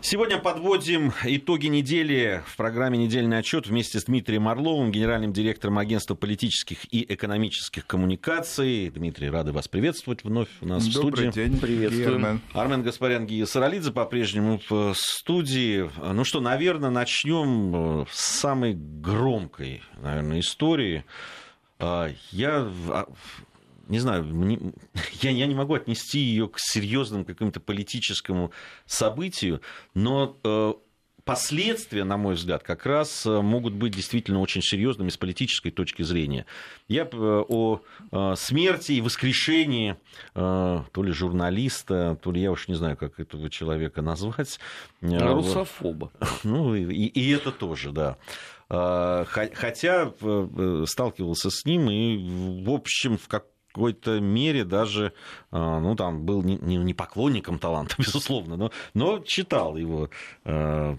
Сегодня подводим итоги недели в программе «Недельный отчет» вместе с Дмитрием Орловым, генеральным директором агентства политических и экономических коммуникаций. Дмитрий, рады вас приветствовать вновь у нас Добрый в студии. день. Приветствуем. Армен. Армен Гаспарян, Гия Саралидзе по-прежнему в студии. Ну что, наверное, начнем с самой громкой, наверное, истории. А, я не знаю, мне, я, я не могу отнести ее к серьезному какому-то политическому событию, но э, последствия, на мой взгляд, как раз э, могут быть действительно очень серьезными с политической точки зрения. Я э, о э, смерти и воскрешении то ли журналиста, то ли я уж не знаю, как этого человека назвать. Русофоба. Ну, и, и это тоже, да. Хотя сталкивался с ним и, в общем, в как какой-то мере даже, а, ну, там, был не, не поклонником таланта, безусловно, но, но читал его а,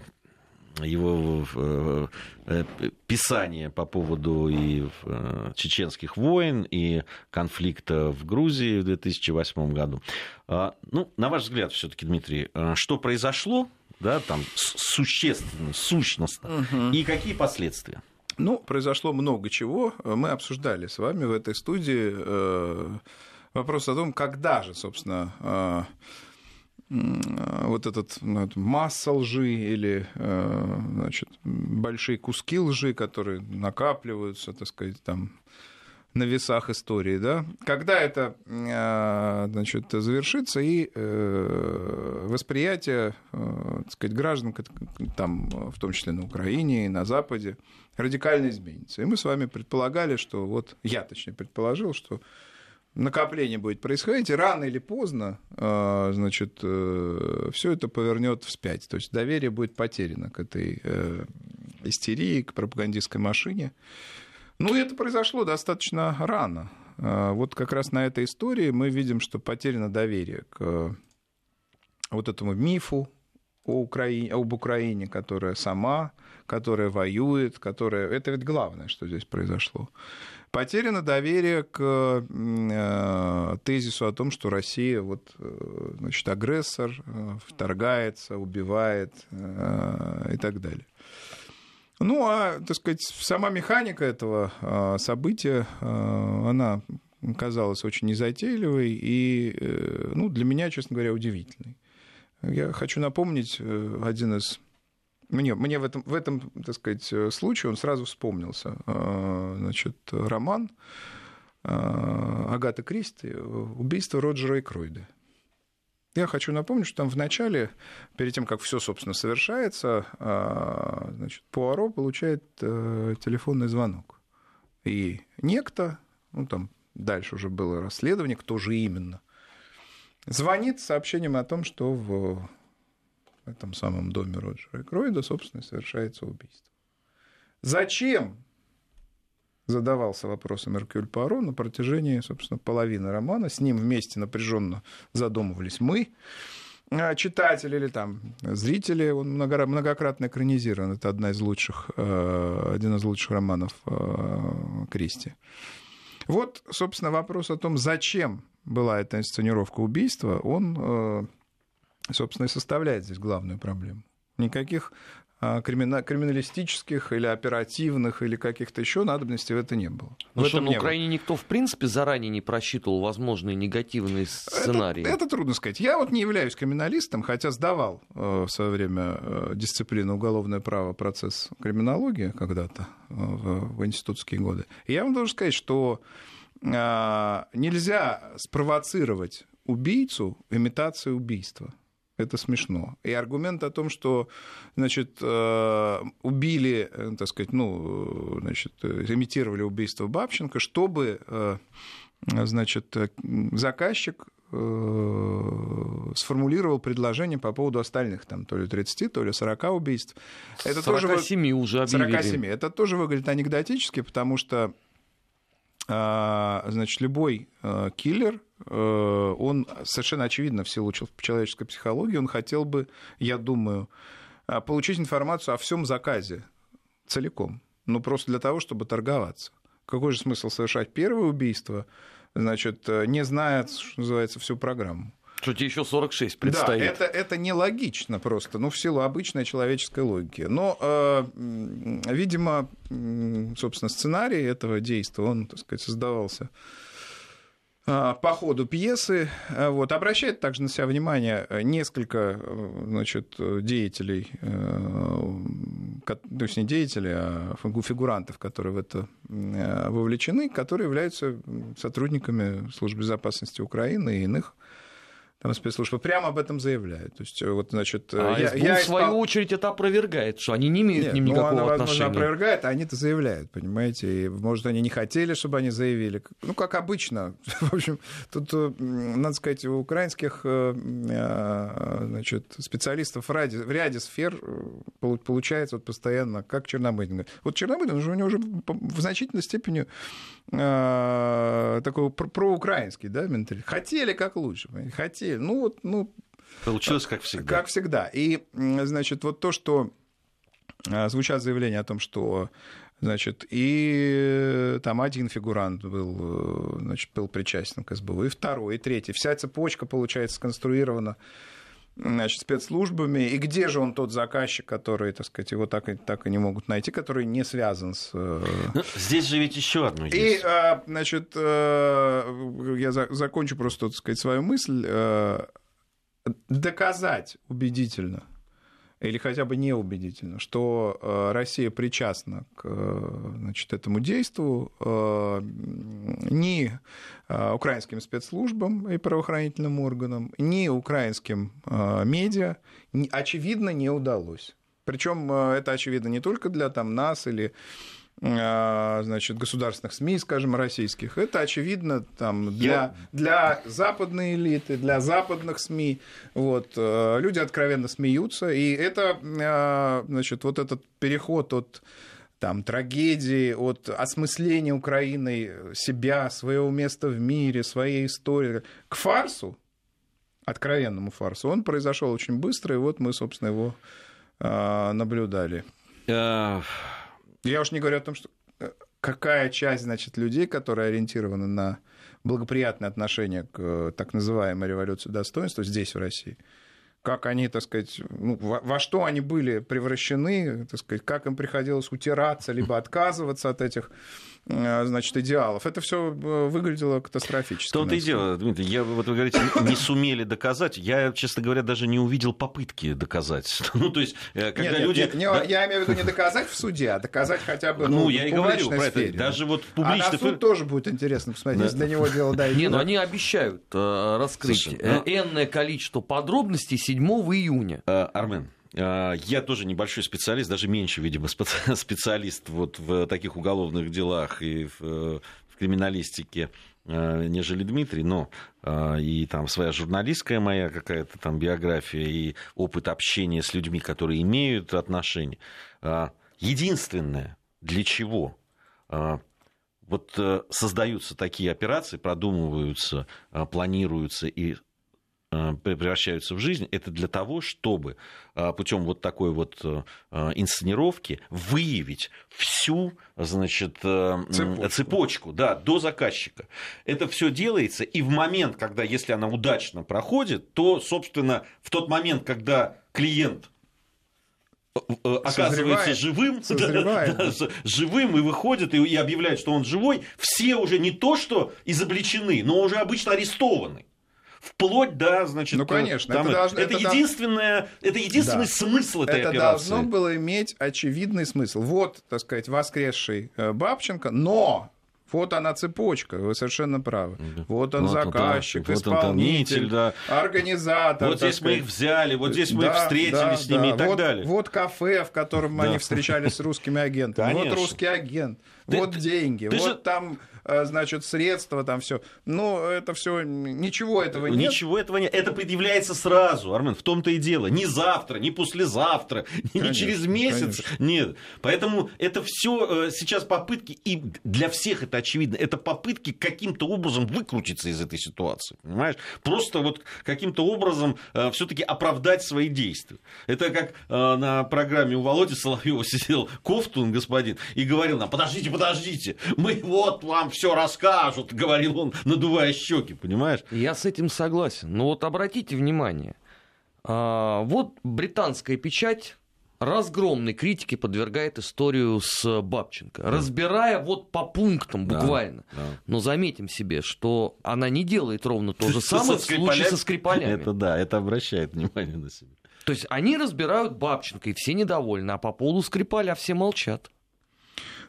его э, э, писание по поводу и э, чеченских войн, и конфликта в Грузии в 2008 году. А, ну, на ваш взгляд, все-таки, Дмитрий, что произошло, да, там существенно, сущностно, угу. и какие последствия? Ну, произошло много чего. Мы обсуждали с вами в этой студии э, вопрос о том, когда же, собственно, э, вот этот ну, масса лжи или э, значит, большие куски лжи, которые накапливаются, так сказать, там на весах истории, да, когда это значит, завершится и восприятие так сказать, граждан, там, в том числе на Украине и на Западе, радикально изменится. И мы с вами предполагали, что вот я, точнее, предположил, что накопление будет происходить, и рано или поздно, значит, э, все это повернет вспять. То есть доверие будет потеряно к этой э, истерии, к пропагандистской машине. Ну, это произошло достаточно рано. А, вот как раз на этой истории мы видим, что потеряно доверие к вот этому мифу о Украине, об Украине, которая сама которая воюет, которая... Это ведь главное, что здесь произошло. Потеряно доверие к э, тезису о том, что Россия вот, э, значит, агрессор, э, вторгается, убивает и так далее. Ну, а, так сказать, сама механика этого события, она казалась очень незатейливой и, ну, для меня, честно говоря, удивительной. Я хочу напомнить один из мне, мне в, этом, в этом, так сказать, э, случае он сразу вспомнился. Э, значит, роман э, Агаты Кристи «Убийство Роджера и Кройда». Я хочу напомнить, что там в начале, перед тем, как все, собственно, совершается, значит, Пуаро получает телефонный звонок. И некто, ну там дальше уже было расследование, кто же именно, звонит с сообщением о том, что в этом самом доме Роджера Кроида, собственно, совершается убийство. Зачем? Задавался вопросом Эркюль Паро на протяжении, собственно, половины романа. С ним вместе напряженно задумывались мы, а, читатели или там зрители. Он многократно экранизирован. Это одна из лучших, э, один из лучших романов э, Кристи. Вот, собственно, вопрос о том, зачем была эта инсценировка убийства, он э, собственно, и составляет здесь главную проблему. Никаких а, криминалистических или оперативных или каких-то еще надобностей в это не было. Ну что, на Украине было. никто в принципе заранее не просчитывал возможные негативные сценарии? Это, это трудно сказать. Я вот не являюсь криминалистом, хотя сдавал э, в свое время э, дисциплину уголовное право, процесс криминологии когда-то э, в, в институтские годы. И я вам должен сказать, что э, нельзя спровоцировать убийцу имитацией убийства. Это смешно. И аргумент о том, что значит, э, убили, э, так сказать, ну, значит, имитировали убийство Бабченко, чтобы э, значит, заказчик сформулировал предложение по поводу остальных, там, то ли 30, то ли 40 убийств. Это 47 тоже, уже объявили. 47. Это тоже выглядит анекдотически, потому что значит, любой а, киллер, а, он совершенно очевидно в человеческой психологии, он хотел бы, я думаю, получить информацию о всем заказе целиком. Ну, просто для того, чтобы торговаться. Какой же смысл совершать первое убийство, значит, не зная, что называется, всю программу? Что тебе еще 46 предстоит. Да, это, это нелогично просто, ну, в силу обычной человеческой логики. Но, э, видимо, собственно, сценарий этого действия, он, так сказать, создавался э, по ходу пьесы. Э, вот. Обращает также на себя внимание э, несколько значит, деятелей, то есть не деятелей, а фигурантов, которые в это вовлечены, которые являются сотрудниками Службы безопасности Украины и иных там спецслужбы прямо об этом заявляют. То есть, вот, значит, а я, СБУ, я в свою очередь, это опровергает, что они не имеют Нет, к ним никакого ну, она, отношения. Возможно, опровергает, а они-то заявляют, понимаете. И, может, они не хотели, чтобы они заявили. Ну, как обычно. В общем, тут, э, надо сказать, у украинских э, э, значит, специалистов в ряде, в ряде сфер получается вот постоянно, как Чернобыль. Вот Чернобыль, он же у него уже в значительной степени такой проукраинский, да, менталитет. Хотели как лучше, хотели России, ну вот, ну... Получилось как всегда. Как всегда. И, значит, вот то, что а, звучат заявления о том, что Значит, и там один фигурант был, значит, был причастен к СБУ, и второй, и третий. Вся цепочка, получается, сконструирована значит, спецслужбами. И где же он тот заказчик, который, так сказать, его так и, так и не могут найти, который не связан с... Э, ну, здесь же ведь еще одно есть. И, а, значит, э, я закончу просто, так сказать, свою мысль. Э, доказать убедительно или хотя бы неубедительно, что э, Россия причастна к э, значит, этому действию э, ни украинским спецслужбам и правоохранительным органам, ни украинским медиа, очевидно, не удалось. Причем это очевидно не только для там, нас или значит, государственных СМИ, скажем, российских. Это очевидно там, для, для западной элиты, для западных СМИ. Вот, э, люди откровенно смеются. И это, а, значит, вот этот переход от там, трагедии, от осмысления Украины себя, своего места в мире, своей истории к фарсу, откровенному фарсу, он произошел очень быстро, и вот мы, собственно, его а, наблюдали. Я уж не говорю о том, что э, какая часть, значит, людей, которые ориентированы на благоприятное отношение к э, так называемой революции достоинства здесь, в России, как они, так сказать, ну, во, во что они были превращены, так сказать, как им приходилось утираться, либо отказываться от этих значит, идеалов. Это все э, выглядело катастрофически. То-то и дело, Дмитрий, я, вот вы говорите, не сумели доказать. Я, честно говоря, даже не увидел попытки доказать. Ну, то есть, э, когда нет, люди... Нет, не, да... Я имею в виду не доказать в суде, а доказать хотя бы ну, ну я и говорю про это. Даже вот в публичной... А на суд тоже будет интересно посмотреть, если до него дело дойдет. Не, ну они обещают раскрыть ну энное количество подробностей 7 июня. Армен, я тоже небольшой специалист, даже меньше, видимо, специалист вот в таких уголовных делах и в, в криминалистике, а, нежели Дмитрий, но а, и там своя журналистская моя какая-то там биография и опыт общения с людьми, которые имеют отношение. Единственное, для чего вот э, создаются такие операции, продумываются, планируются и Э, превращаются в жизнь, это для того, чтобы э, путем вот такой вот э, инсценировки выявить всю значит, цепочку. цепочку да, до заказчика. Это все делается, и в момент, когда, если она удачно проходит, то, собственно, в тот момент, когда клиент оказывается живым, да, да, живым и выходит и, и объявляет, что он живой, все уже не то что изобличены, но уже обычно арестованы вплоть до, значит, ну, конечно, там, это, должно, это, это, единственное, это единственный да. смысл этой это операции. Это должно было иметь очевидный смысл. Вот, так сказать, воскресший э, Бабченко, но вот она цепочка, вы совершенно правы. Вот он вот заказчик, он, исполнитель, вот он, да. организатор. Вот здесь сказать. мы их взяли, вот здесь мы да, их встретили да, с ними да. и так вот, далее. Вот кафе, в котором да. они встречались с русскими агентами. Конечно. Вот русский агент. Ты, вот деньги. Ты вот же... там Э, значит, средства, там все. Но это все, ничего этого нет. Ничего этого нет. Это предъявляется сразу, Армен, в том-то и дело. Не завтра, не послезавтра, конечно, не через месяц. Конечно. Нет. Поэтому это все э, сейчас попытки, и для всех это очевидно. Это попытки каким-то образом выкрутиться из этой ситуации, понимаешь? Просто вот каким-то образом э, все-таки оправдать свои действия. Это как на программе у Володи Соловьева сидел Кофтун, господин, и говорил нам, подождите, подождите, мы вот вам все расскажут, говорил он, надувая щеки, понимаешь? Я с этим согласен. Но вот обратите внимание, а, вот британская печать разгромной критике подвергает историю с Бабченко, да. разбирая вот по пунктам буквально. Да, да. Но заметим себе, что она не делает ровно то же самое в случае со Скрипалями. Это да, это обращает внимание на себя. То есть они разбирают Бабченко, и все недовольны, а по полу Скрипаля все молчат.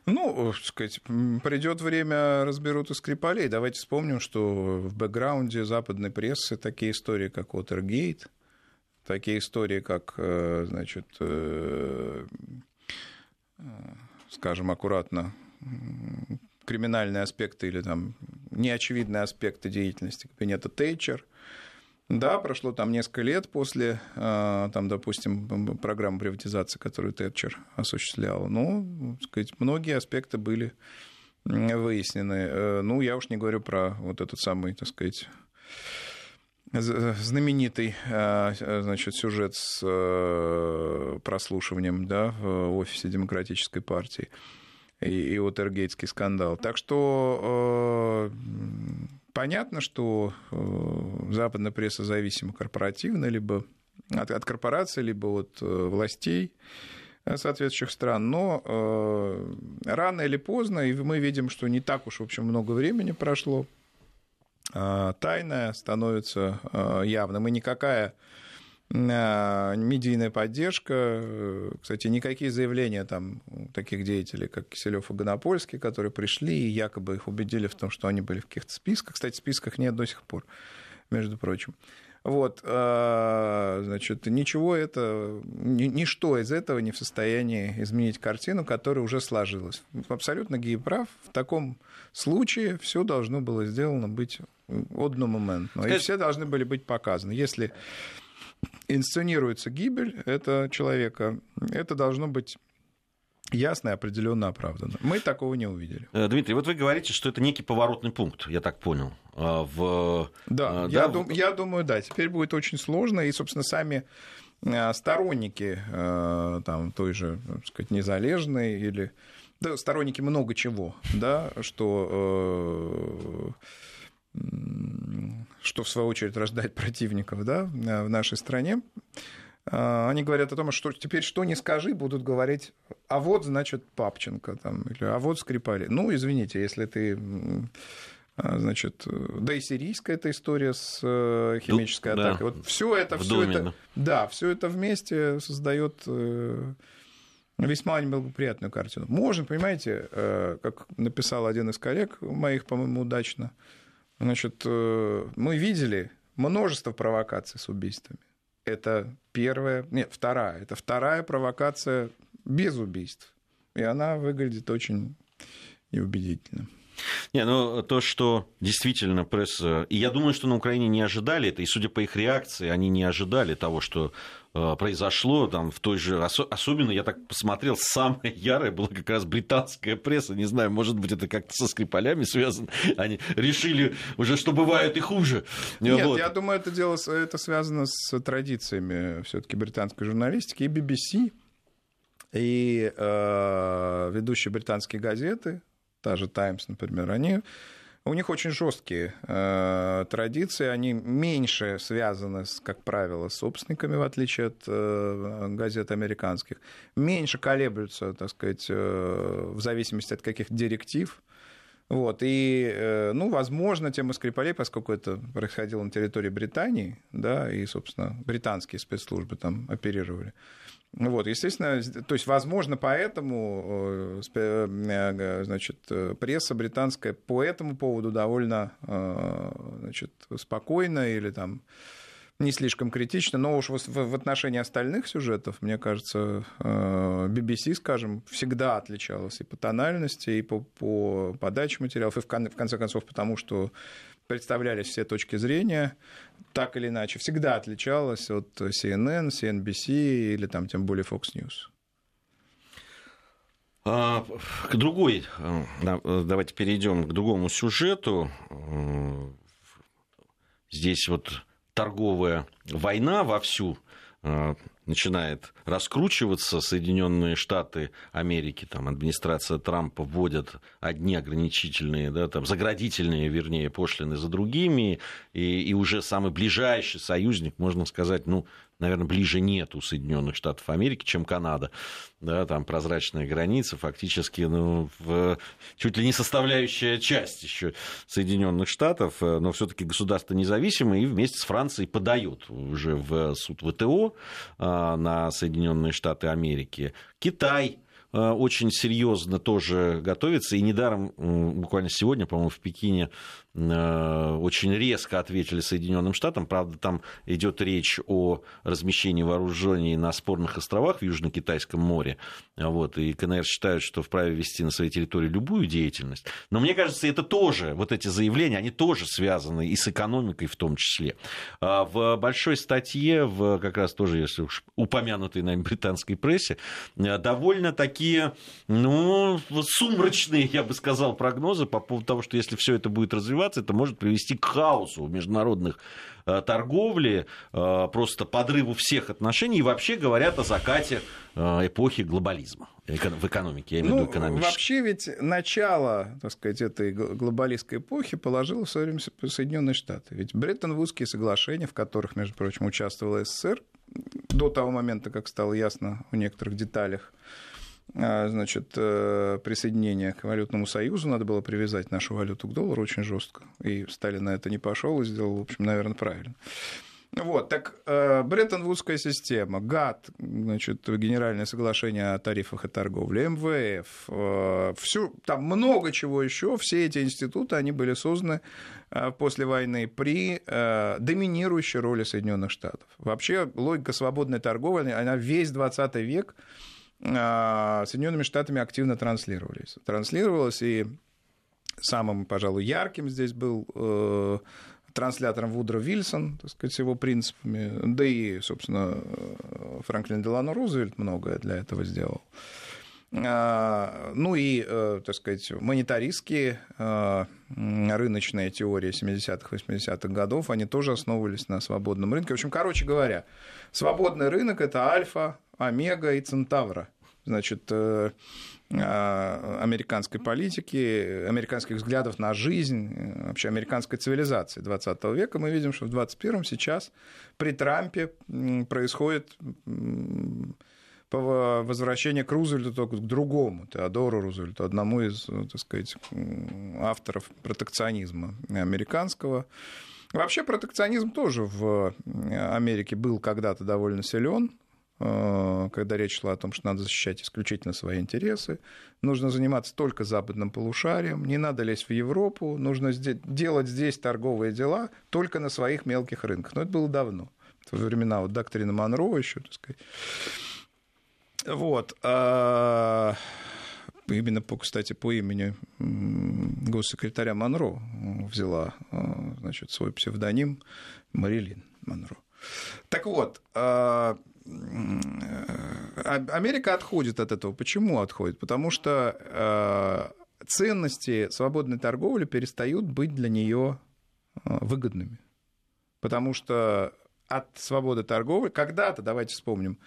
Ну, так сказать, придет время, разберут и Скрипалей. Давайте вспомним, что в бэкграунде западной прессы такие истории, как Уотергейт, такие истории, как, э, значит, э, э, скажем аккуратно, криминальные аспекты или там неочевидные аспекты деятельности кабинета Тейчер. Да, прошло там несколько лет после, там, допустим, программы приватизации, которую Тэтчер осуществлял. Ну, сказать, многие аспекты были выяснены. Ну, я уж не говорю про вот этот самый, так сказать, знаменитый э, значит, сюжет с э, прослушиванием да, в офисе Демократической партии и, и Уотергейтский скандал. Так что э, понятно, что западная пресса зависима корпоративно, либо от, от корпораций, либо от властей соответствующих стран, но э, рано или поздно, и мы видим, что не так уж, в общем, много времени прошло, Э, тайное становится э, явным, и никакая э, медийная поддержка, кстати, никакие заявления там таких деятелей, как Киселев и Гонопольский, которые пришли и якобы их убедили в том, что они были в каких-то списках. Кстати, в списках нет до сих пор, между прочим. Вот, значит, ничего это, ничто из этого не в состоянии изменить картину, которая уже сложилась. Абсолютно Гей прав. В таком случае все должно было сделано быть одномоментно. Скажи... И все должны были быть показаны. Если инсценируется гибель этого человека, это должно быть ясно и определенно оправдано. Мы такого не увидели. Э, Дмитрий, вот вы говорите, что это некий поворотный пункт, я так понял. А, в... Да, да, я, в... Дум, я думаю, да. Теперь будет очень сложно, и, собственно, сами э, сторонники э, там, той же, так сказать, незалежной или да, сторонники много чего, да, что что в свою очередь рождает противников да, в нашей стране, а, они говорят о том, что теперь что не скажи, будут говорить, а вот, значит, Папченко, там, или а вот Скрипали. Ну, извините, если ты а, значит, да и сирийская эта история с э, химической атакой. Да, вот все это, все это, да, все это вместе создает э, весьма неблагоприятную картину. Можно, понимаете, э, как написал один из коллег моих, по-моему, удачно, Значит, э, мы видели множество провокаций с убийствами. Это первая, нет, вторая. Это вторая провокация без убийств. И она выглядит очень неубедительно. Не, ну то, что действительно пресса... И я думаю, что на Украине не ожидали это, и судя по их реакции, они не ожидали того, что э, произошло там в той же... Особенно, я так посмотрел, самая ярая была как раз британская пресса. Не знаю, может быть, это как-то со Скрипалями связано. Они решили уже, что бывает и хуже. Нет, вот. я думаю, это дело это связано с традициями все таки британской журналистики. И BBC, и э, ведущие британские газеты, та же Times, например, они у них очень жесткие э, традиции, они меньше связаны, с, как правило, с собственниками, в отличие от э, газет американских, меньше колеблются, так сказать, э, в зависимости от каких директив. Вот, и, э, ну, возможно, тема Скрипалей, поскольку это происходило на территории Британии, да, и, собственно, британские спецслужбы там оперировали, вот, естественно, то есть, возможно, поэтому э, э, значит, пресса британская по этому поводу довольно значит, спокойна или там не слишком критично, но уж в отношении остальных сюжетов, мне кажется, BBC, скажем, всегда отличалась и по тональности, и по, по подаче материалов, и в конце концов потому, что представлялись все точки зрения, так или иначе, всегда отличалась от CNN, CNBC или там тем более Fox News. А, к другой, давайте перейдем к другому сюжету. Здесь вот торговая война вовсю начинает раскручиваться, Соединенные Штаты Америки, там, администрация Трампа вводят одни ограничительные, да, там, заградительные, вернее, пошлины за другими, и, и уже самый ближайший союзник, можно сказать, ну, наверное, ближе нет у Соединенных Штатов Америки, чем Канада. Да, там прозрачная граница, фактически ну, в, чуть ли не составляющая часть еще Соединенных Штатов, но все-таки государство независимое и вместе с Францией подает уже в суд ВТО а, на Соединенные Штаты Америки. Китай очень серьезно тоже готовится. И недаром, буквально сегодня, по-моему, в Пекине э, очень резко ответили Соединенным Штатам. Правда, там идет речь о размещении вооружений на спорных островах в Южно-Китайском море. Вот, и КНР считают, что вправе вести на своей территории любую деятельность. Но мне кажется, это тоже, вот эти заявления, они тоже связаны и с экономикой в том числе. А в большой статье, в, как раз тоже, если уж упомянутой на британской прессе, э, довольно таки такие, ну, сумрачные, я бы сказал, прогнозы по поводу того, что если все это будет развиваться, это может привести к хаосу в международных э, торговле, э, просто подрыву всех отношений и вообще говорят о закате э, эпохи глобализма в экономике, я имею в виду ну, экономически. Вообще ведь начало, так сказать, этой глобалистской эпохи положило в свое время Соединенные Штаты. Ведь Бреттон-Вудские соглашения, в которых, между прочим, участвовала СССР, до того момента, как стало ясно в некоторых деталях, значит, э, присоединения к валютному союзу, надо было привязать нашу валюту к доллару очень жестко. И Сталин на это не пошел и сделал, в общем, наверное, правильно. Вот, так э, Бреттон-Вудская система, ГАТ, значит, Генеральное соглашение о тарифах и торговле, МВФ, э, всю, там много чего еще, все эти институты, они были созданы после войны при доминирующей роли Соединенных Штатов. Вообще логика свободной торговли, она весь 20 век а, Соединенными Штатами активно транслировались. Транслировалось и самым, пожалуй, ярким здесь был э, транслятором Вудро Вильсон, так сказать, с его принципами, да и, собственно, э, Франклин Делано Рузвельт многое для этого сделал. А, ну и, э, так сказать, монетаристские рыночные теории 70-х, 80-х годов, они тоже основывались на свободном рынке. В общем, короче говоря, свободный рынок – это альфа, омега и центавра. Значит, э, а, американской политики, американских взглядов на жизнь, вообще американской цивилизации 20 века, мы видим, что в 21 сейчас при Трампе происходит возвращение к Рузвельту, к другому, Теодору Рузвельту, одному из, так сказать, авторов протекционизма американского. Вообще протекционизм тоже в Америке был когда-то довольно силен, Э, когда речь шла о том, что надо защищать исключительно свои интересы, нужно заниматься только западным полушарием, не надо лезть в Европу, нужно делать здесь торговые дела только на своих мелких рынках. Но это было давно, во времена вот доктрины Монро еще, так сказать. Вот. А, именно, по, кстати, по имени госсекретаря Монро взяла э, значит, свой псевдоним Марилин Монро. Так вот, а, Америка отходит от этого. Почему отходит? Потому что э, ценности свободной торговли перестают быть для нее э, выгодными. Потому что от свободы торговли, когда-то, давайте вспомним,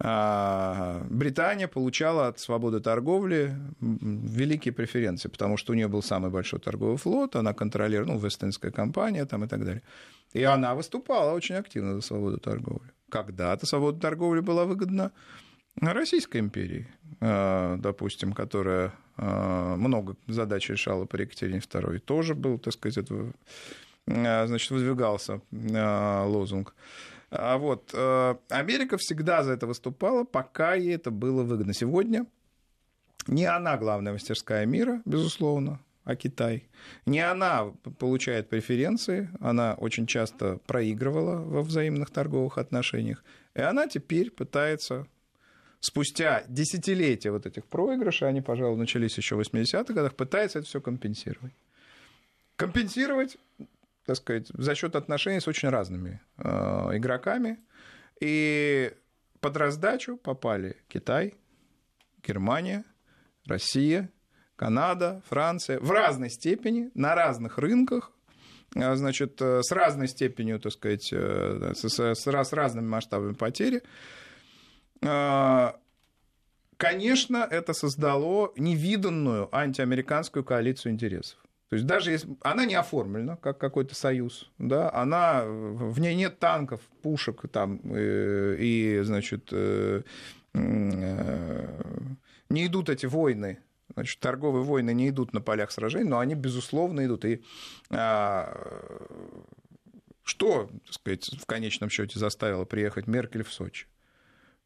э, Британия получала от свободы торговли великие преференции, потому что у нее был самый большой торговый флот, она контролировала, ну, Вестинская компания там и так далее. И она выступала очень активно за свободу торговли когда-то свобода торговли была выгодна Российской империи, э, допустим, которая э, много задач решала при Екатерине II, тоже был, так сказать, это, э, значит, выдвигался лозунг. А вот Америка всегда за это выступала, пока ей это было выгодно. Сегодня не она главная мастерская мира, безусловно, а Китай. Не она получает преференции, она очень часто проигрывала во взаимных торговых отношениях, и она теперь пытается спустя десятилетия вот этих проигрышей, они, пожалуй, начались еще в 80-х годах, пытается это все компенсировать. Компенсировать, так сказать, за счет отношений с очень разными э, игроками. И под раздачу попали Китай, Германия Россия, Канада, Франция в разной степени, на разных рынках, а, значит, э, с разной степенью, так сказать, э, с, с, с разными масштабами потери. А, конечно, это создало невиданную антиамериканскую коалицию интересов. То есть даже если она не оформлена как какой-то союз, да, она в ней нет танков, пушек там э, и, значит, не идут эти войны Значит, торговые войны не идут на полях сражений, но они, безусловно, идут. И а, что, так сказать, в конечном счете заставило приехать Меркель в Сочи?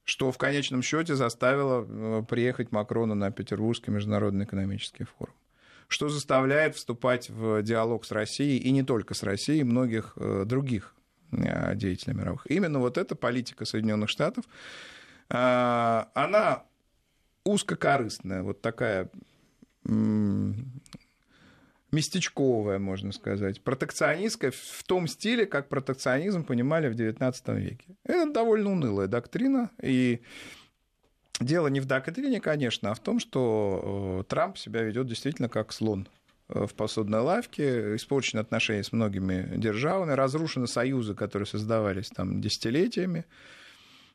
Что в конечном счете заставило э, приехать Макрона на Петербургский международный экономический форум? Что заставляет вступать в диалог с Россией, и не только с Россией, многих э, других э, деятелей мировых? Именно вот эта политика Соединенных Штатов, она узкокорыстная, вот такая местечковая, можно сказать, протекционистская в том стиле, как протекционизм понимали в XIX веке. Это довольно унылая доктрина, и дело не в доктрине, конечно, а в том, что э, Трамп себя ведет действительно как слон э, в посудной лавке, испорчены отношения с многими державами, разрушены союзы, которые создавались там десятилетиями,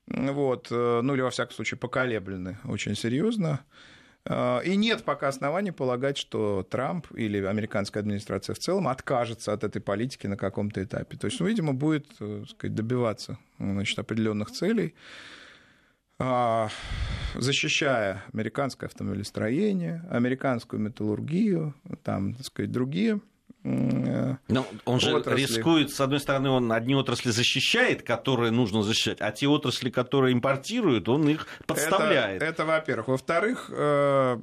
вот, э, ну или во всяком случае поколеблены очень серьезно. Э, и нет пока оснований полагать, что Трамп или американская администрация в целом откажется от этой политики на каком-то этапе. То есть, ну, видимо, будет э, сказать, добиваться значит, определенных целей, защищая американское автомобилестроение, американскую металлургию, там, так сказать, другие но он же отрасли. рискует, с одной стороны, он одни отрасли защищает, которые нужно защищать, а те отрасли, которые импортируют, он их подставляет. Это, это во-первых. Во-вторых, э,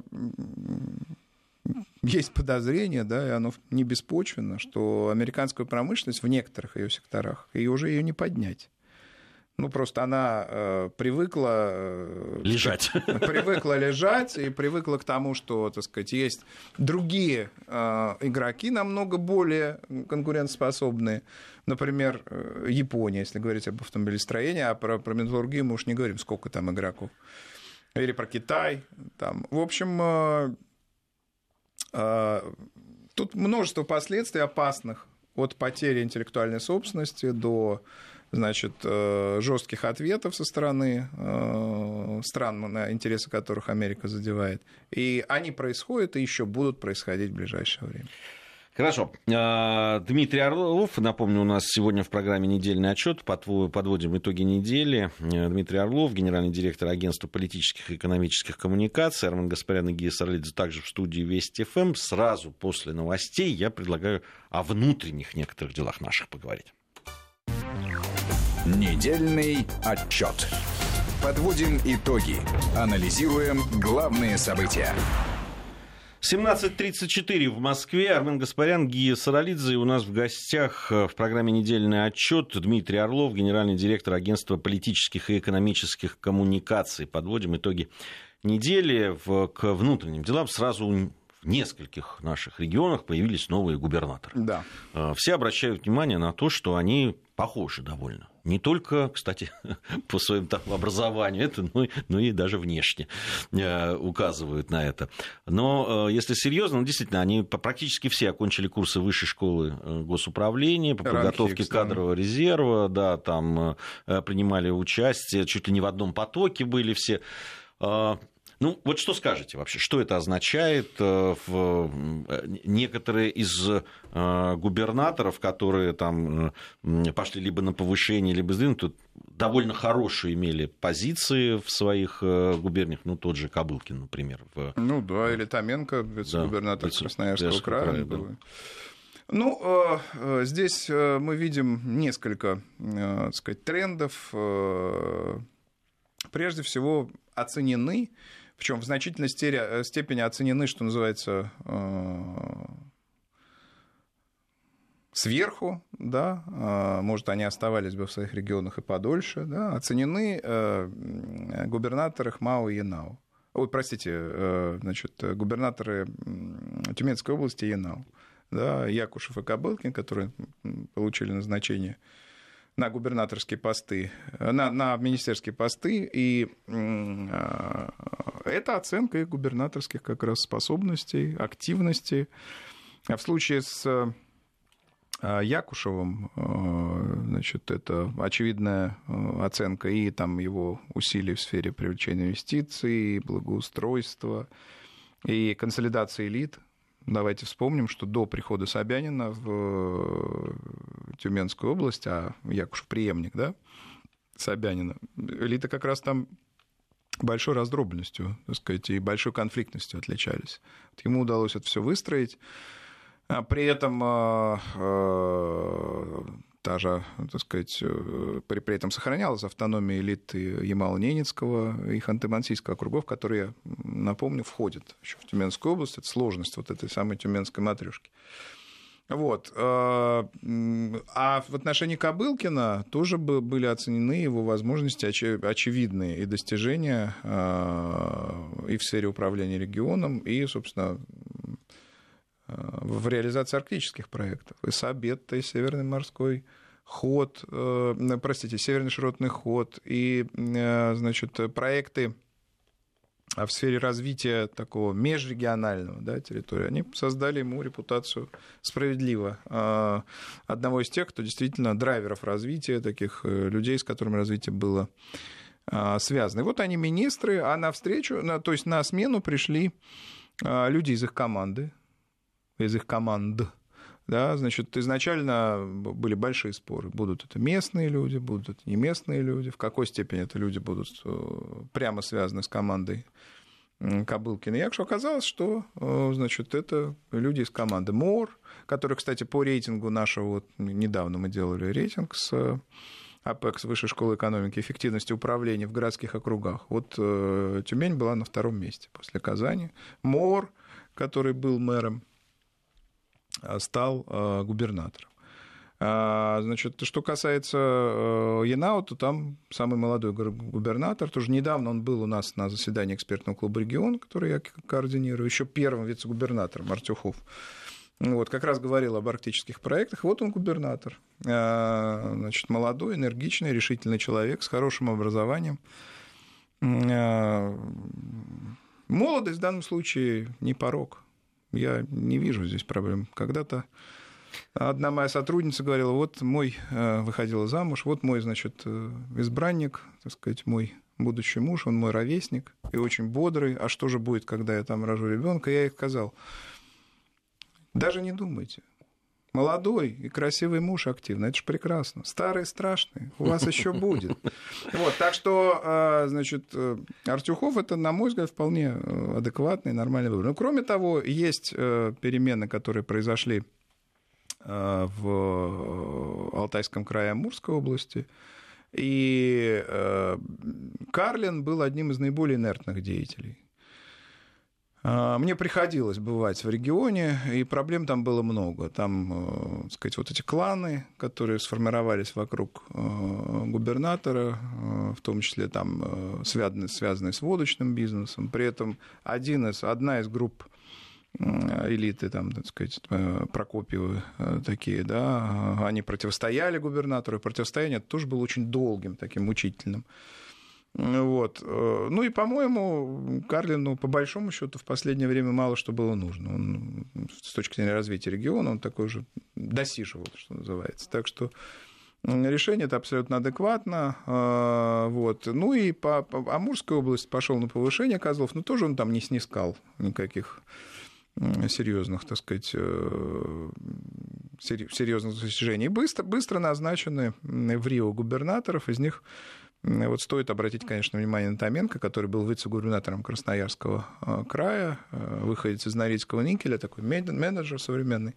есть подозрение, да, и оно не беспочвенно, что американская промышленность в некоторых ее секторах, и уже ее не поднять. Ну, просто она э, привыкла... Э, лежать. Привыкла лежать и привыкла к тому, что, так сказать, есть другие э, игроки намного более конкурентоспособные. Например, э, Япония, если говорить об автомобилестроении, а про, про металлургию мы уж не говорим, сколько там игроков. Или про Китай. Там. В общем, э, э, тут множество последствий опасных от потери интеллектуальной собственности до значит, э, жестких ответов со стороны э, стран, на интересы которых Америка задевает. И они происходят и еще будут происходить в ближайшее время. Хорошо. А, Дмитрий Орлов, напомню, у нас сегодня в программе недельный отчет. Подводим итоги недели. Э, Дмитрий Орлов, генеральный директор агентства политических и экономических коммуникаций. Арман Гаспарян и Гия Сарлидзе также в студии Вести ФМ. Сразу после новостей я предлагаю о внутренних некоторых делах наших поговорить. Недельный отчет. Подводим итоги. Анализируем главные события. 17.34 в Москве. Армен Гаспарян, Гия Саралидзе. У нас в гостях э, в программе «Недельный отчет» Дмитрий Орлов, генеральный директор агентства политических и экономических коммуникаций. Подводим итоги недели в, к внутренним делам. Сразу в нескольких наших регионах появились новые губернаторы. Да. Э, все обращают внимание на то, что они похожи довольно. Не только, кстати, по своему там образованию, это, но, но и даже внешне э, указывают на это. Но э, если серьезно, ну, действительно, они практически все окончили курсы высшей школы госуправления по подготовке кадрового резерва, да, там принимали участие, чуть ли не в одном потоке были все. Ну, вот что скажете вообще, что это означает? Э, в э, некоторые из э, губернаторов, которые там пошли либо на повышение, либо сдвинуты, довольно хорошие имели позиции в своих губерниях, ну, тот же Кобылкин, например. В... Ну, да, или Томенко, вице-губернатор да, Красноярского края. края да. Ну, здесь мы видим несколько, так сказать, трендов. Прежде всего, оценены причем в значительной э, степени оценены, что называется, э, сверху, да, э, может, они оставались бы в своих регионах и подольше, да, оценены губернаторы Хмао и Янау. Ой, простите, значит, губернаторы Тюменской области Янау, да, Якушев и Кобылкин, которые получили назначение на губернаторские посты, на, на министерские посты, и Это оценка их губернаторских как раз способностей, активности. А в случае с Якушевым, значит, это очевидная оценка и там его усилий в сфере привлечения инвестиций, благоустройства и консолидации элит. Давайте вспомним, что до прихода Собянина в Тюменскую область, а Якушев преемник, да, Собянина, элита как раз там большой раздробленностью, так сказать, и большой конфликтностью отличались. Ему удалось это все выстроить. А при этом а, а, та же, так сказать, э, при, при этом сохранялась автономия элит Ямало-Ненецкого и Ханты-Мансийского округов, которые, напомню, входят еще в Тюменскую область. Это сложность вот этой самой тюменской матрешки. Вот. Э, а в отношении Кобылкина тоже были оценены его возможности очевидные и достижения э, и в сфере управления регионом, и, собственно, в реализации арктических проектов. И Сабетта, и Северный морской ход, простите, Северный широтный ход, и, значит, проекты а в сфере развития такого межрегионального да, территории, они создали ему репутацию справедливо. Одного из тех, кто действительно драйверов развития, таких э, людей, с которыми развитие было связано. И вот они министры, а навстречу, то есть на смену пришли люди из их команды, из их команд, да, значит, изначально были большие споры. Будут это местные люди, будут это не местные люди, в какой степени это люди будут э, прямо связаны с командой Кобылкина. Что оказалось, что э, значит, это люди из команды МОР, которые, кстати, по рейтингу нашего, вот недавно мы делали рейтинг с АПЕКС Высшей школы экономики эффективности управления в городских округах. Вот э, Тюмень была на втором месте после Казани. МОР, который был мэром Э, стал э, губернатором. А, значит, что касается э, Янау, то там самый молодой губернатор, тоже недавно он был у нас на заседании экспертного клуба «Регион», который я координирую, еще первым вице-губернатором Артюхов. Вот, как раз говорил об арктических проектах. Вот он губернатор. Значит, молодой, энергичный, решительный человек с хорошим образованием. Молодость в данном случае не порог. Я не вижу здесь проблем. Когда-то одна моя сотрудница говорила, вот мой, э, выходила замуж, вот мой, значит, э, избранник, так сказать, мой будущий муж, он мой ровесник и очень бодрый. А что же будет, когда я там рожу ребенка? Я ей сказал, даже не думайте. Молодой и красивый муж активный, это же прекрасно. Старый страшный, у вас еще будет. Вот, так что, а, значит, э, Артюхов это, на мой взгляд, вполне э, адекватный, нормальный выбор. Но, кроме того, есть э, перемены, которые произошли в Алтайском крае Амурской области. И Карлин был одним из наиболее инертных деятелей. А, мне приходилось бывать в регионе, и проблем там было много. Там, э, так сказать, вот эти кланы, которые сформировались вокруг э, губернатора, э, в том числе там связанные, связанные с водочным бизнесом. При этом один из, одна из групп элиты, там, так сказать, Прокопьевы такие, да, они противостояли губернатору, и противостояние тоже было очень долгим, таким мучительным. Вот. Э, ну и, по-моему, Карлину, по большому счету, в последнее время мало что было нужно. Он, с точки зрения развития региона, он такой же досиживал, что называется. Так что решение это абсолютно адекватно. Э, вот. Ну и по, по Амурской области пошел на повышение Козлов, но тоже он там не снискал никаких серьезных, так сказать, э, серьезных достижений. Быстро, быстро назначены в Рио губернаторов, из них вот стоит обратить, конечно, внимание на Томенко, который был вице-губернатором Красноярского э, края, э, выходец из Норильского никеля, такой менеджер современный.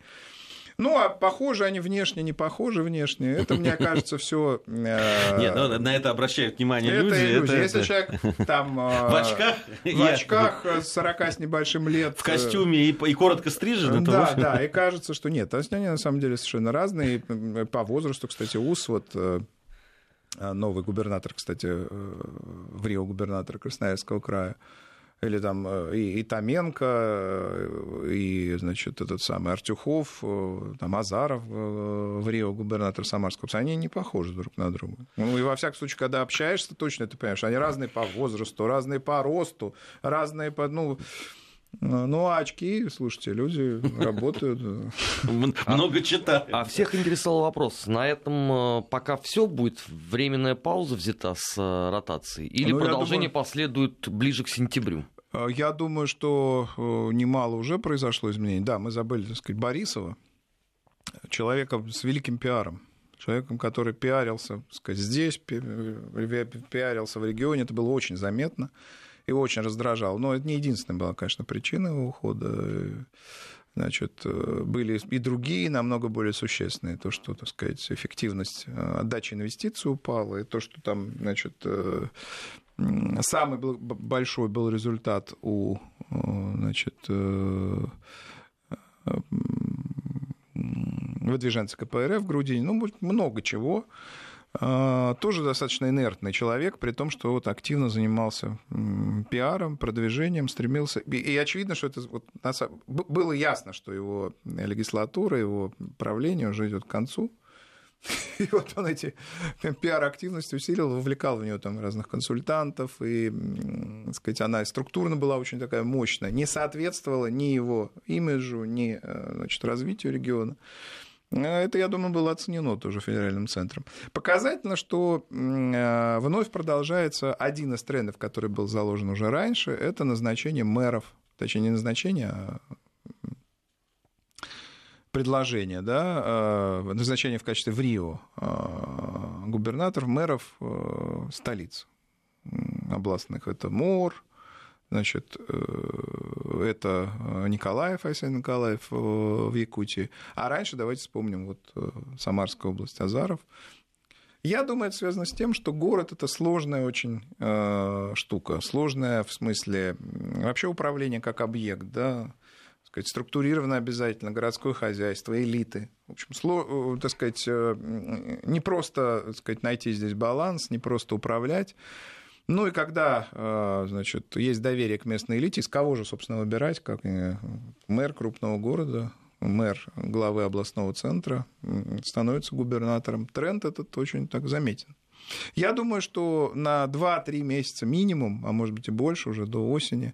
Ну, а похожи они внешне, не похожи внешне. Это, мне кажется, все. Э, Нет, ну, на это обращают внимание это люди. Иллюзия. Это, Если человек там в очках, в очках 40 с небольшим лет. В костюме и, и коротко стрижен. Да, да, и кажется, что нет. Они на самом деле совершенно разные. По возрасту, кстати, УС вот новый губернатор, кстати, э, в Рио губернатор Красноярского края, или там э, и, и Томенко, э, и, значит, этот самый Артюхов, там Азаров в Рио, губернатор Самарского, они не похожи друг на друга. Ну, и во всяком случае, когда общаешься, точно ты понимаешь, они разные по возрасту, разные по росту, разные по, ну, ну, а очки, слушайте, люди работают. Много читают. А всех интересовал вопрос, на этом пока все будет временная пауза взята с ротацией или ну, продолжение последует ближе к сентябрю? Э, я думаю, что э, немало уже произошло изменений. Да, мы забыли, так сказать, Борисова, человека с великим пиаром, человеком, который пиарился так сказать, здесь, э, пиарился в регионе, это было очень заметно и очень раздражало. Но это не единственная была, конечно, причина его ухода. Значит, были и другие, намного более существенные. То, что, так сказать, эффективность отдачи инвестиций упала, и то, что там, значит, Самый большой был результат у значит, э, выдвиженца КПРФ в Грудине. Ну, много чего. А, тоже достаточно инертный человек, при том, что вот активно занимался пиаром, продвижением, стремился. И очевидно, что это вот, было ясно, что его легислатура, его правление уже идет к концу. И вот он эти пиар-активности усилил, вовлекал в нее там разных консультантов, и, так сказать, она структурно была очень такая мощная, не соответствовала ни его имиджу, ни э, значит, развитию региона. Это, я думаю, было оценено тоже федеральным центром. Показательно, что э, вновь продолжается один из трендов, который был заложен уже раньше, это назначение мэров, точнее, не назначение, а предложение, да, э, назначение в качестве в Рио э, губернаторов, мэров э, столиц областных. Это Мор, значит, это Николаев, Айсен Николаев в Якутии. А раньше, давайте вспомним, вот Самарская область, Азаров. Я думаю, это связано с тем, что город это сложная очень э, штука, сложная в смысле вообще управление как объект, да, сказать, структурировано обязательно городское хозяйство, элиты. В общем, э, так сказать, э, не просто так сказать, найти здесь баланс, не просто управлять. Ну и когда, э, значит, есть доверие к местной элите, из кого же, собственно, выбирать, как мэр крупного города, мэр главы областного центра становится губернатором. Тренд этот очень так заметен. Я думаю, что на 2-3 месяца минимум, а может быть и больше, уже до осени,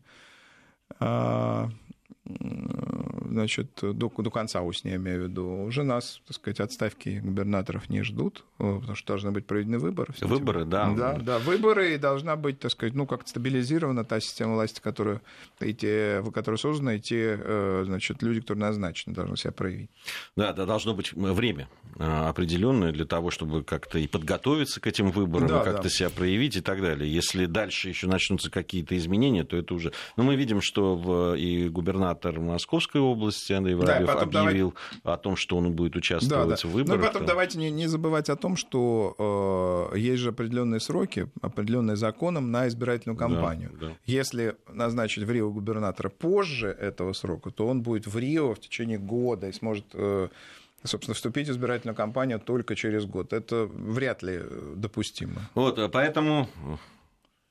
значит, до, до конца осени, я имею в виду, уже нас, так сказать, отставки губернаторов не ждут, э, потому что должны быть проведены выборы. Выборы, да. Да, да, выборы, и должна быть, так сказать, ну, как-то стабилизирована та система власти, которая, и те, которая создана, и те, э, значит, люди, которые назначены, должны себя проявить. Да, да, должно быть время э, определенное для того, чтобы как-то и подготовиться к этим выборам, да, и как-то да. себя проявить и так далее. Если дальше еще начнутся какие-то изменения, то это уже... Но мы видим, что в... и губернатор Московской области, Андрей Воробьев да, объявил давай... о том, что он будет участвовать да, да. в выборах. Ну и потом давайте не, не забывать о том, что э, есть же определенные сроки, определенные законом на избирательную кампанию. Да, да. Если назначить в Рио губернатора позже этого срока, то он будет в Рио в течение года и сможет э, собственно, вступить в избирательную кампанию только через год. Это вряд ли допустимо. Вот, поэтому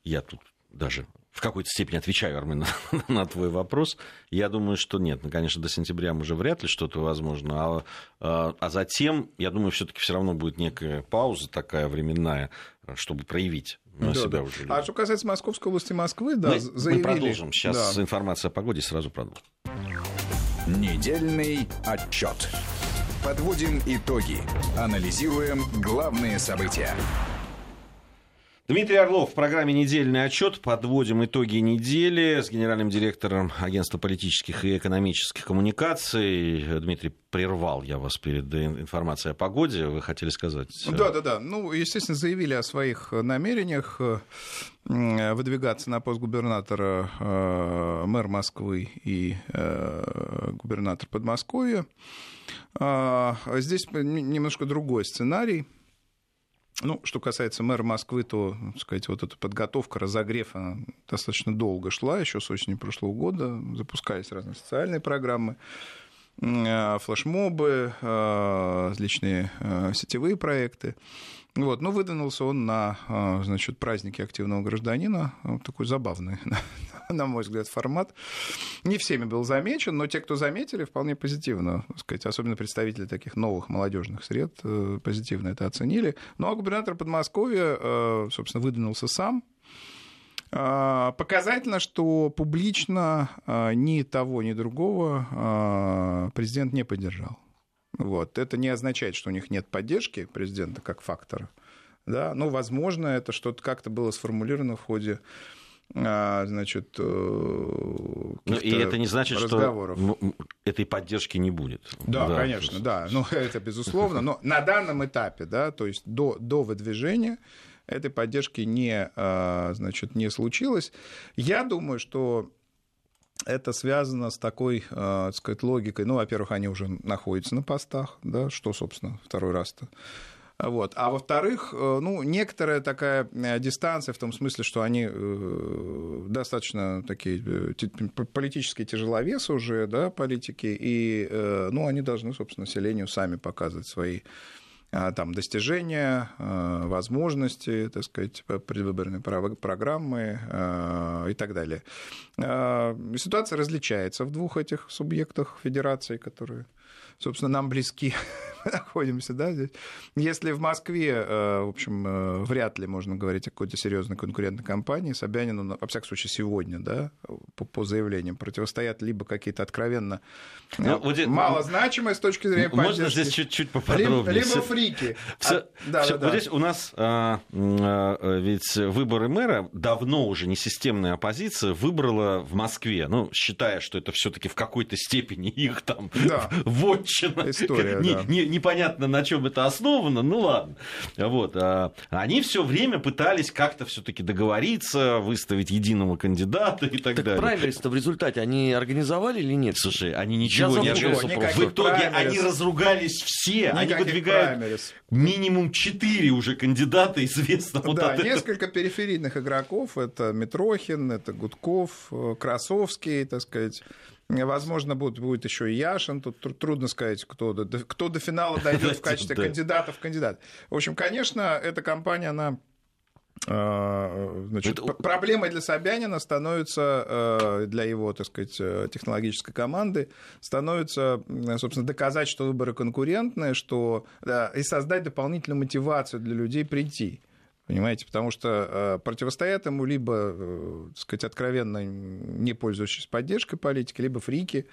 я тут даже в какой-то степени отвечаю, Армен, на, на твой вопрос. Я думаю, что нет. Ну, конечно, до сентября уже вряд ли что-то возможно. А, а, а затем, я думаю, все-таки все равно будет некая пауза такая временная, чтобы проявить на да, себя да. уже. А что касается Московской области Москвы, да, мы, заявили... Мы продолжим. Сейчас да. информация о погоде, сразу продолжим. Недельный отчет. Подводим итоги. Анализируем главные события. Дмитрий Орлов в программе «Недельный отчет». Подводим итоги недели с генеральным директором Агентства политических и экономических коммуникаций. Дмитрий, прервал я вас перед информацией о погоде. Вы хотели сказать? Да, да, да. Ну, естественно, заявили о своих намерениях э, выдвигаться на пост губернатора э, мэр Москвы и э, губернатор Подмосковья. А, здесь немножко другой сценарий – ну, что касается мэра Москвы, то, так сказать, вот эта подготовка, разогрев, она достаточно долго шла, еще с осени прошлого года, запускались разные социальные программы. флешмобы, различные сетевые проекты. Вот, но выдвинулся он на значит, праздники активного гражданина. Такой забавный, на мой взгляд, формат. Не всеми был замечен, но те, кто заметили, вполне позитивно, сказать, особенно представители таких новых молодежных сред, позитивно это оценили. Ну а губернатор Подмосковья, собственно, выдвинулся сам, а, показательно, что публично а, ни того, ни другого а, президент не поддержал. Вот. Это не означает, что у них нет поддержки президента как фактора. Да? Но, возможно, это что-то как-то было сформулировано в ходе значит, э, ну, и это не значит, разговоров. что этой поддержки не будет. Да, да конечно, да. Ну, это безусловно. Но на данном этапе, да, то есть до, до выдвижения этой поддержки не, а, значит, не случилось. Я думаю, что это связано с такой, а, так сказать, логикой. Ну, во-первых, они уже находятся на постах, да, что, собственно, второй раз-то. Вот. А во-вторых, э, ну, некоторая такая э, дистанция в том смысле, что они э, достаточно такие политические тяжеловесы уже, да, политики, и, ну, они должны, собственно, населению сами показывать свои там, достижения, а, возможности, так сказать, предвыборной программы а, и так далее. Ситуация различается в двух этих субъектах федерации, которые собственно, нам близки находимся, да, здесь. Если в Москве, э, в общем, э, вряд ли можно говорить о какой-то серьезной конкурентной компании, Собянину, ну, во всяком случае, сегодня, да, по, по заявлениям, противостоят либо какие-то откровенно э, ну, малозначимые с точки зрения поддержки. Можно здесь чуть-чуть поподробнее. Либо, либо фрики. Все, а, да, все, да, вот да. здесь у нас а, а, ведь выборы мэра давно уже несистемная оппозиция выбрала в Москве, ну, считая, что это все-таки в какой-то степени их там да. вот вотчина. История, не, да. не, непонятно, на чем это основано, ну ладно. Вот. А, они все время пытались как-то все-таки договориться, выставить единого кандидата и так, так далее. праймерис-то в результате они организовали или нет? Слушай, они ничего не организовали. В итоге праймерис. они разругались все. Никаких они выдвигают праймерис. минимум четыре уже кандидата известно. Вот да, несколько этого. периферийных игроков. Это Митрохин, это Гудков, э, Красовский, так сказать. Возможно, будет, будет еще и Яшин. Тут трудно сказать, кто до, кто до финала дойдет в качестве кандидата в кандидат. В общем, конечно, эта компания, она а, Значит, это... Проблемой для Собянина становится, э, для его, так сказать, э, технологической команды, становится, собственно, доказать, что выборы конкурентные, что, да, и создать дополнительную мотивацию для людей прийти. Понимаете, потому что э, противостоят ему либо, э, так сказать, откровенно не пользующиеся поддержкой политики, либо фрики,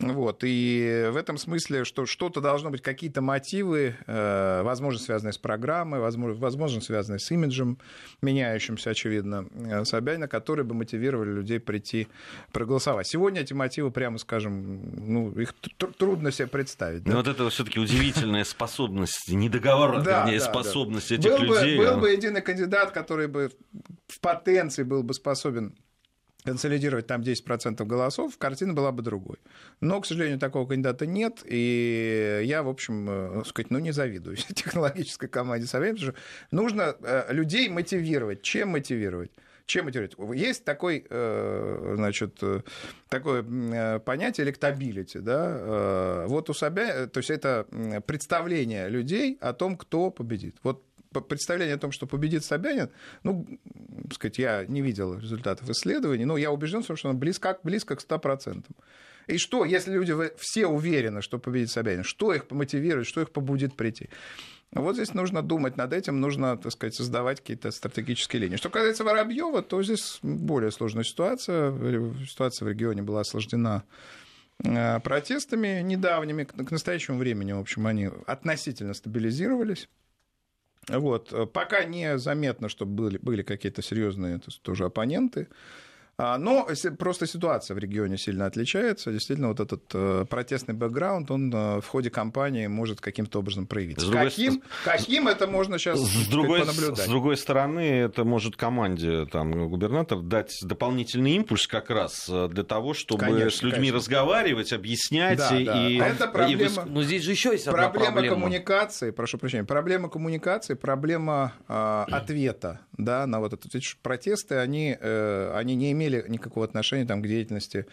вот, и в этом смысле, что что-то должно быть, какие-то мотивы, э, возможно, связанные с программой, возможно, возможно, связанные с имиджем, меняющимся, очевидно, э, Собянина, которые бы мотивировали людей прийти проголосовать. Сегодня эти мотивы, прямо скажем, ну, их трудно себе представить. Да? Ну, вот это все-таки удивительная способность, не договор, вернее, способность этих людей. Был бы единый кандидат, который бы в потенции был бы способен консолидировать там 10% голосов, картина была бы другой. Но, к сожалению, такого кандидата нет, и я, в общем, э, сказать, ну, не завидую технологической команде Собянина, потому что нужно э, людей мотивировать. Чем мотивировать? Чем мотивировать? Есть такой, э, значит, такое понятие электабилити, да, вот у Собянина, то есть это представление людей о том, кто победит. Вот представление о том, что победит Собянин, ну, сказать, я не видел результатов исследований, но я убежден, что он близко, близко к 100%. И что, если люди все уверены, что победит Собянин, что их помотивирует, что их побудит прийти? Вот здесь нужно думать над этим, нужно, так сказать, создавать какие-то стратегические линии. Что касается Воробьева, то здесь более сложная ситуация. Ситуация в регионе была осложнена э, протестами недавними. К настоящему времени, в общем, они относительно стабилизировались. Вот. Пока не заметно, что были, были какие-то серьезные тоже оппоненты. А, но просто ситуация в регионе сильно отличается. Действительно, вот этот э, протестный бэкграунд, он э, в ходе кампании может каким-то образом проявиться. С каким, с... каким это можно сейчас с другой, понаблюдать? С другой стороны, это может команде там, губернатор дать дополнительный импульс как раз э, для того, чтобы конечно, с людьми конечно. разговаривать, объяснять. Да, и, да. И, это проблема, и... Но здесь же еще есть проблема, проблема коммуникации, прошу прощения, проблема коммуникации, проблема э, ответа да, на вот это. Эти протесты, они, э, они не имели никакого отношения там, к деятельности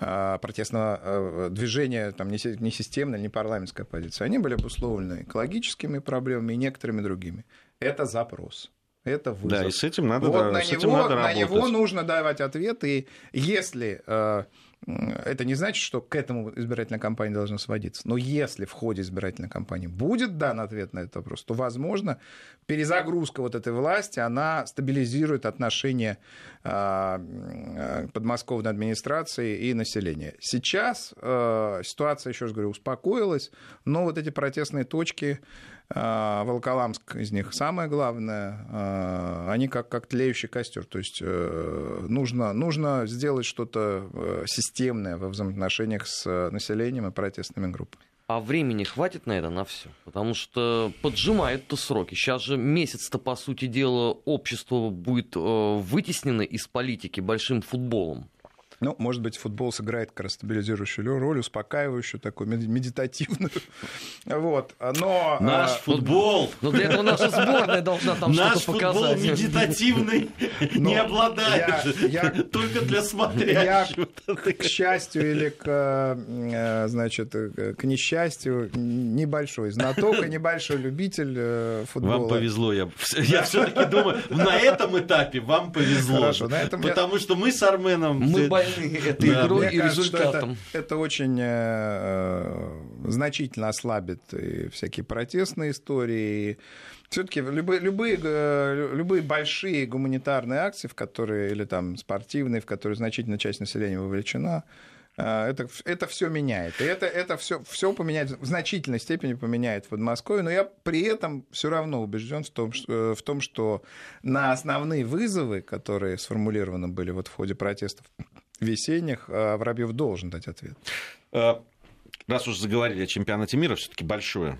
а, протестного э, движения, там, не системной, не парламентской оппозиции. Они были обусловлены экологическими проблемами и некоторыми другими. Это запрос. Это вызов. Да, и с этим надо, вот да, на, с него, этим надо на работать. него нужно давать ответы. И если э, это не значит, что к этому избирательная кампания должна сводиться. Но если в ходе избирательной кампании будет дан ответ на этот вопрос, то, возможно, перезагрузка вот этой власти, она стабилизирует отношения а, подмосковной администрации и населения. Сейчас э, ситуация, еще раз говорю, успокоилась, но вот эти протестные точки Волоколамск из них самое главное. А, они как, как тлеющий костер. То есть э, нужно, нужно сделать что-то э, системное во взаимоотношениях с населением и протестными группами. А времени хватит на это, на все? Потому что поджимают-то сроки. Сейчас же месяц-то, по сути дела, общество будет э, вытеснено из политики большим футболом. Ну, может быть, футбол сыграет как раз стабилизирующую роль, успокаивающую, такую медитативную. Вот. Но... Наш а, футбол... Но для этого наша сборная должна там что-то показать. Наш футбол медитативный не обладает. Только для смотрящих. К счастью или к, э, значит, к несчастью, небольшой знаток и небольшой любитель э, футбола. Вам повезло. Я, я все-таки думаю, на этом этапе вам повезло. Хорошо, на этом Потому что мы с Арменом... Мы этой да, игрой и кажется, результатом. Это, это очень э, значительно ослабит и всякие протестные истории. Все-таки любые, любые, э, любые большие гуманитарные акции, в которые, или там спортивные, в которые значительная часть населения вовлечена, э, это, это все меняет. И это, это все, все поменяет, в значительной степени поменяет в Подмосковье, но я при этом все равно убежден в том, что, в том, что на основные вызовы, которые сформулированы были вот в ходе протестов весенних а Воробьев должен дать ответ. А, раз уж заговорили о чемпионате мира, все-таки большое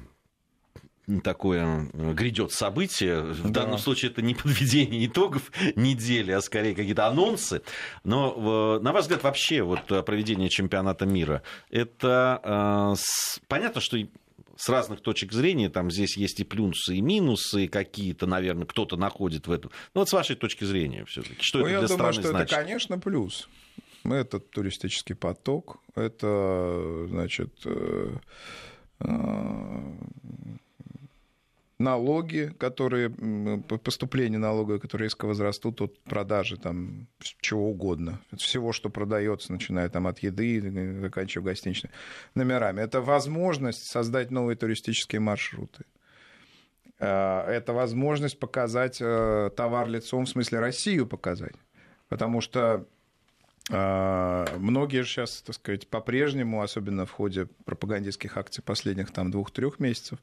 такое э, грядет событие. В да. данном случае это не подведение итогов недели, а скорее какие-то анонсы. Но, на ваш взгляд, вообще вот э, проведение чемпионата мира, это э, понятно, что с разных точек зрения, там здесь есть и плюсы, и минусы какие-то, наверное, кто-то находит в этом. Но вот с вашей точки зрения все-таки, что ну, это я для думаю, страны что значит? это, конечно, плюс. Это туристический поток, это, значит, э, э, налоги, которые, поступления налоговые, которые резко возрастут от продажи там чего угодно. Всего, что продается, начиная там от еды, заканчивая гостиничными номерами. Это возможность создать новые туристические маршруты. Э, это возможность показать товар лицом, в смысле Россию показать. Потому что многие же сейчас, так сказать, по-прежнему, особенно в ходе пропагандистских акций последних там двух-трех месяцев,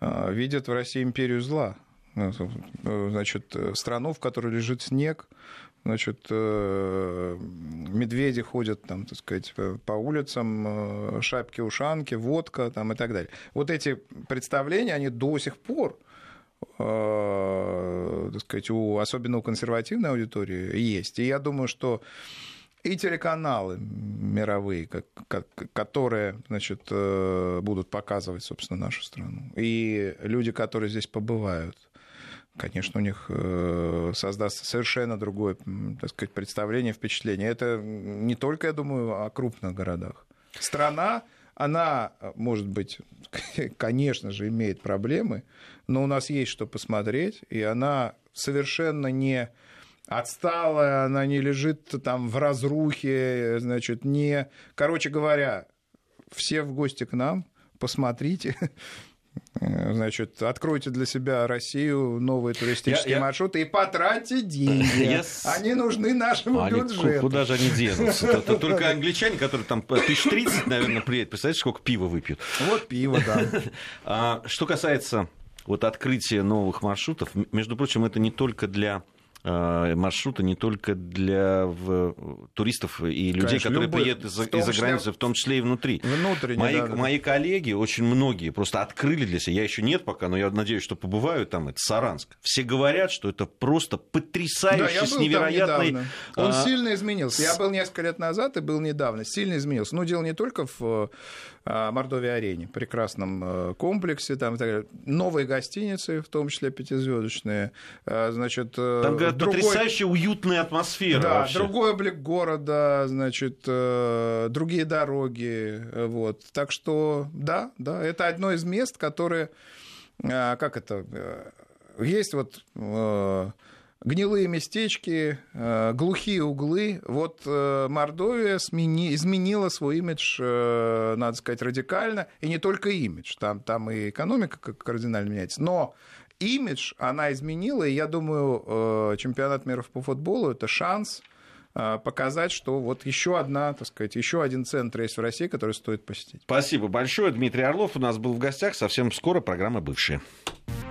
а, видят в России империю зла. Ну, значит, страну, в которой лежит снег, значит, э, медведи ходят там, так сказать, по улицам, э, шапки-ушанки, водка там и так далее. Вот эти представления, они до сих пор э, так сказать, у, особенно у консервативной аудитории есть. И я думаю, что и телеканалы мировые, как, как, которые значит, э, будут показывать, собственно, нашу страну. И люди, которые здесь побывают, конечно, у них э, создастся совершенно другое так сказать, представление, впечатление. Это не только, я думаю, о крупных городах. Страна, она, может быть, конечно же, имеет проблемы, но у нас есть что посмотреть, и она совершенно не отсталая, она не лежит там в разрухе, значит, не... Короче говоря, все в гости к нам, посмотрите, Значит, откройте для себя Россию, новые туристические я, маршруты я... и потратьте деньги. Я... Они нужны нашему они, бюджету. Куда же они денутся? Это только англичане, которые там тысяч тридцать, наверное, приедут. Представляете, сколько пива выпьют? Вот пиво, да. А, что касается вот открытия новых маршрутов, между прочим, это не только для маршруты не только для в, туристов и людей, Конечно, которые любых. приедут из-за, числе- границы, в том числе и внутри. Мои, да, да. мои коллеги, очень многие, просто открыли для себя, я еще нет пока, но я надеюсь, что побываю там, это Саранск. Все говорят, что это просто потрясающе, Да, с невероятной... недавно. Он а, сильно изменился. Я был несколько лет назад и был недавно. Сильно изменился. Ну, дело не только в э, Мордовии-арене, прекрасном э, комплексе, там, и так далее. новые гостиницы, в том числе пятизвездочные. Э, Значит, э, Там, говорят, другой- потрясающая уютная атмосфера Да, вообще. другой облик города, значит, э, другие дороги, э, вот. Так что, да, да, это одно из мест, которые, э, как это, э, есть вот э, гнилые местечки, э, глухие углы. Вот э, Мордовия смени- изменила свой имидж, э, надо сказать, радикально, и не только имидж, там, там и экономика кардинально меняется, но имидж она изменила, и я думаю, чемпионат мира по футболу это шанс показать, что вот еще одна, так сказать, еще один центр есть в России, который стоит посетить. Спасибо большое. Дмитрий Орлов у нас был в гостях. Совсем скоро программа «Бывшие».